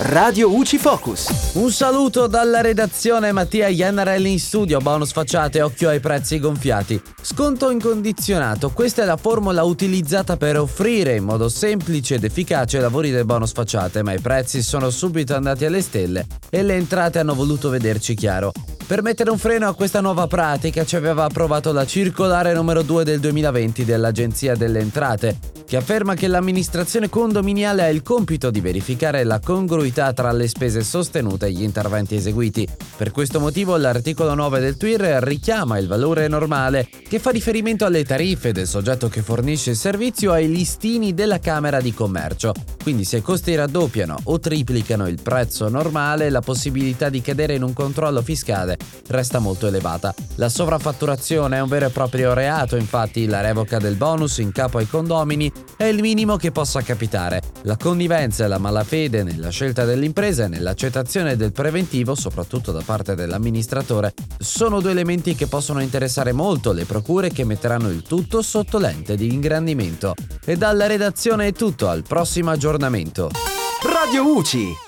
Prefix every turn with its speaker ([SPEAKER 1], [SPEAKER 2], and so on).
[SPEAKER 1] Radio UCI Focus.
[SPEAKER 2] Un saluto dalla redazione Mattia Iannarelli in studio, bonus facciate, occhio ai prezzi gonfiati. Sconto incondizionato, questa è la formula utilizzata per offrire in modo semplice ed efficace i lavori del bonus facciate, ma i prezzi sono subito andati alle stelle e le entrate hanno voluto vederci chiaro. Per mettere un freno a questa nuova pratica ci aveva approvato la circolare numero 2 del 2020 dell'Agenzia delle Entrate, che afferma che l'amministrazione condominiale ha il compito di verificare la congruità tra le spese sostenute e gli interventi eseguiti. Per questo motivo l'articolo 9 del TWIR richiama il valore normale, che fa riferimento alle tariffe del soggetto che fornisce il servizio ai listini della Camera di Commercio. Quindi se i costi raddoppiano o triplicano il prezzo normale, la possibilità di cadere in un controllo fiscale resta molto elevata. La sovraffatturazione è un vero e proprio reato, infatti la revoca del bonus in capo ai condomini è il minimo che possa capitare. La connivenza e la malafede nella scelta dell'impresa e nell'accettazione del preventivo, soprattutto da parte dell'amministratore, sono due elementi che possono interessare molto le procure che metteranno il tutto sotto lente di ingrandimento. E dalla redazione è tutto, al prossimo aggiornamento.
[SPEAKER 1] Radio UCI